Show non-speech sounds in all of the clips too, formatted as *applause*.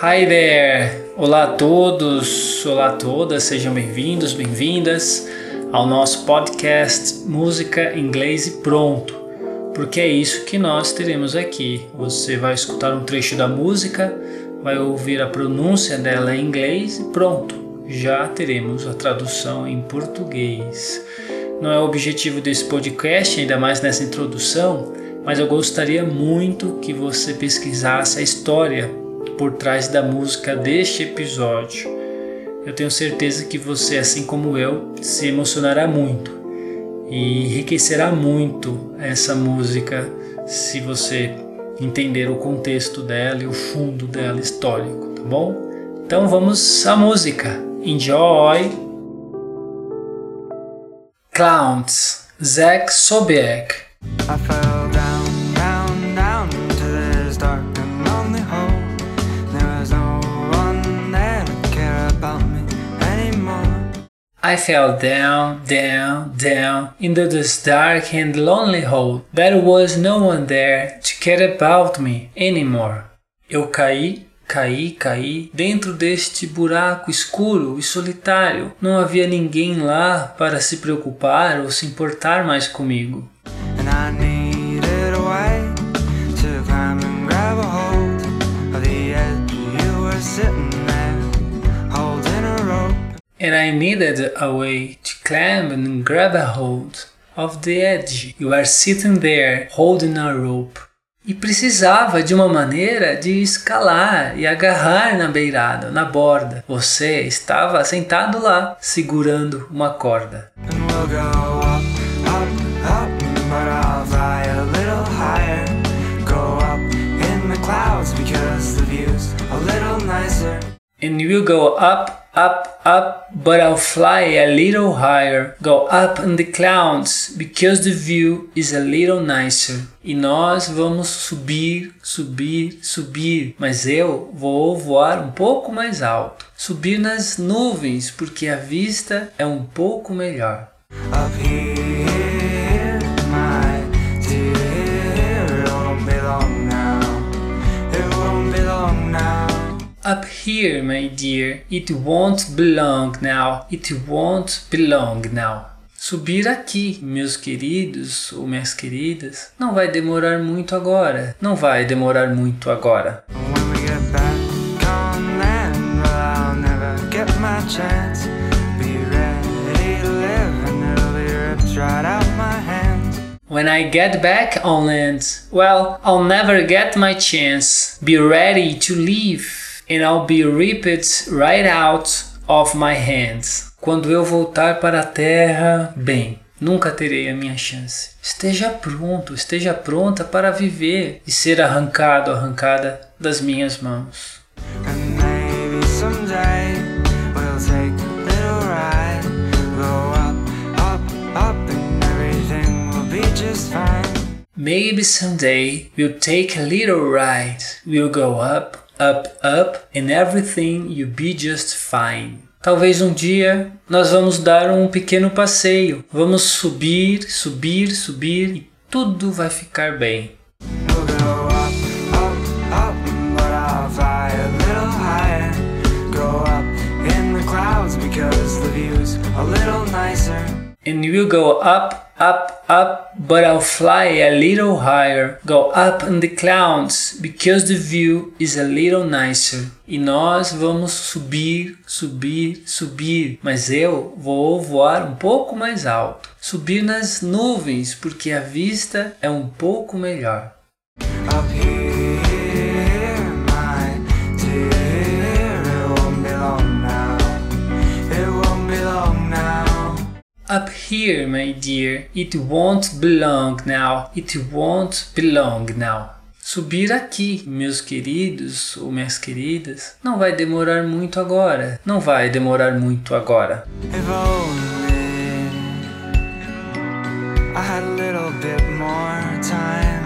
Hi there! Olá a todos, olá a todas, sejam bem-vindos, bem-vindas ao nosso podcast Música, Inglês e Pronto, porque é isso que nós teremos aqui. Você vai escutar um trecho da música, vai ouvir a pronúncia dela em inglês e pronto, já teremos a tradução em português. Não é o objetivo desse podcast, ainda mais nessa introdução, mas eu gostaria muito que você pesquisasse a história por trás da música deste episódio. Eu tenho certeza que você, assim como eu, se emocionará muito e enriquecerá muito essa música se você entender o contexto dela e o fundo dela histórico, tá bom? Então vamos à música. Enjoy! Clowns, Zach Sobiek. I fell down, down, down into this dark and lonely hole. There was no one there to care about me anymore. Eu caí, caí, caí dentro deste buraco escuro e solitário. Não havia ninguém lá para se preocupar ou se importar mais comigo. And I needed a way to climb and grab a hold of the edge. You are sitting there holding a rope. E precisava de uma maneira de escalar e agarrar na beirada, na borda. Você estava sentado lá, segurando uma corda. And we'll go up up, up, but I'll fly a little higher. Go up in the clouds because the view is a little nicer. E nós vamos subir, subir, subir, mas eu vou voar um pouco mais alto. Subir nas nuvens porque a vista é um pouco melhor. Up here. Up here, my dear, it won't belong now, it won't belong now. Subir aqui, meus queridos ou minhas queridas, não vai demorar muito agora, não vai demorar muito agora. When I get back on land, well, I'll never get my chance. Be ready to leave and I'll be ripped right out of my hands. Quando eu voltar para a terra, bem, nunca terei a minha chance. Esteja pronto, esteja pronta para viver e ser arrancado, arrancada das minhas mãos. Maybe someday we'll take a little ride. We'll go up up, up, and everything you'll be just fine. Talvez um dia nós vamos dar um pequeno passeio, vamos subir, subir, subir e tudo vai ficar bem. And we'll go up up, up, but I'll fly a little higher. Go up in the clouds because the view is a little nicer. E nós vamos subir, subir, subir, mas eu vou voar um pouco mais alto. Subir nas nuvens porque a vista é um pouco melhor. Up here. My dear, it won't belong now, it won't belong now. Subir aqui, meus queridos ou minhas queridas, não vai demorar muito agora, não vai demorar muito agora. If only I had a little bit more time.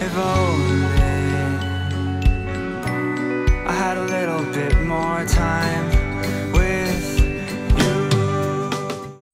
If only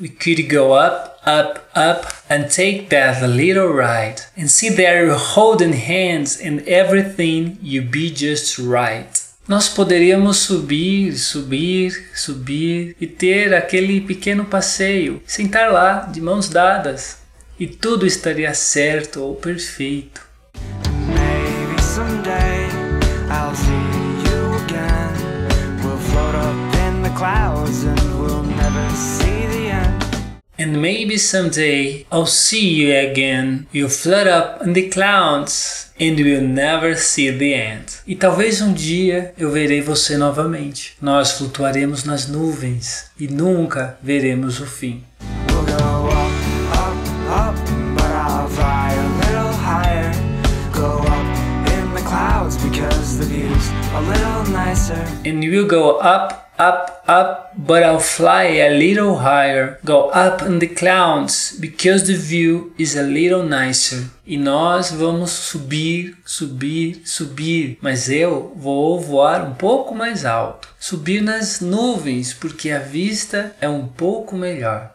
We could go up, up, up and take that little ride and see there holding hands and everything you be just right. nós poderíamos subir, subir, subir e ter aquele pequeno passeio, sentar lá de mãos dadas e tudo estaria certo ou perfeito. Maybe someday And maybe someday I'll see you again. You'll float up in the clouds and we'll never see the end. E talvez um dia eu verei você novamente. Nós flutuaremos nas nuvens e nunca veremos o fim. And we'll go up up, up, but I'll fly a little higher, go up in the clouds, because the view is a little nicer. E nós vamos subir, subir, subir, mas eu vou voar um pouco mais alto, subir nas nuvens, porque a vista é um pouco melhor.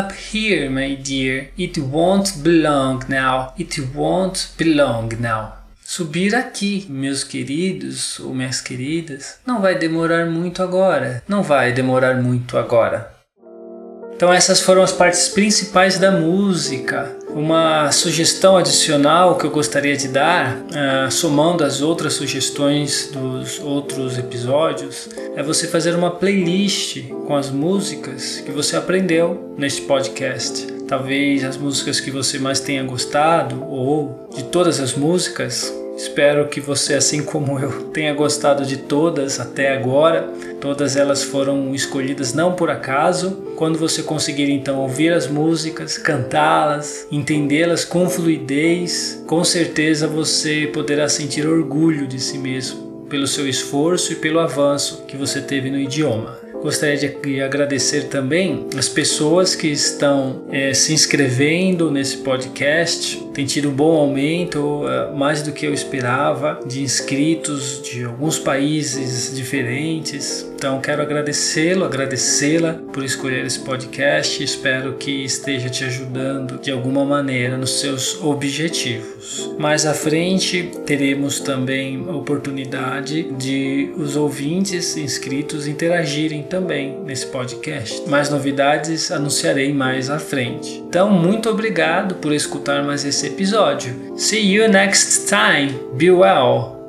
Up here, my dear. It won't belong now. It won't belong now. Subir aqui, meus queridos ou minhas queridas, não vai demorar muito agora. Não vai demorar muito agora. Então essas foram as partes principais da música. Uma sugestão adicional que eu gostaria de dar, uh, somando as outras sugestões dos outros episódios, é você fazer uma playlist com as músicas que você aprendeu neste podcast. Talvez as músicas que você mais tenha gostado, ou de todas as músicas, Espero que você, assim como eu, *laughs* tenha gostado de todas até agora. Todas elas foram escolhidas não por acaso. Quando você conseguir então ouvir as músicas, cantá-las, entendê-las com fluidez, com certeza você poderá sentir orgulho de si mesmo pelo seu esforço e pelo avanço que você teve no idioma. Gostaria de agradecer também as pessoas que estão é, se inscrevendo nesse podcast. Tem tido um bom aumento, é, mais do que eu esperava, de inscritos de alguns países diferentes. Então quero agradecê-lo, agradecê-la por escolher esse podcast. Espero que esteja te ajudando de alguma maneira nos seus objetivos. Mais à frente teremos também a oportunidade de os ouvintes inscritos interagirem também nesse podcast. Mais novidades anunciarei mais à frente. Então muito obrigado por escutar mais esse episódio. See you next time. Be well.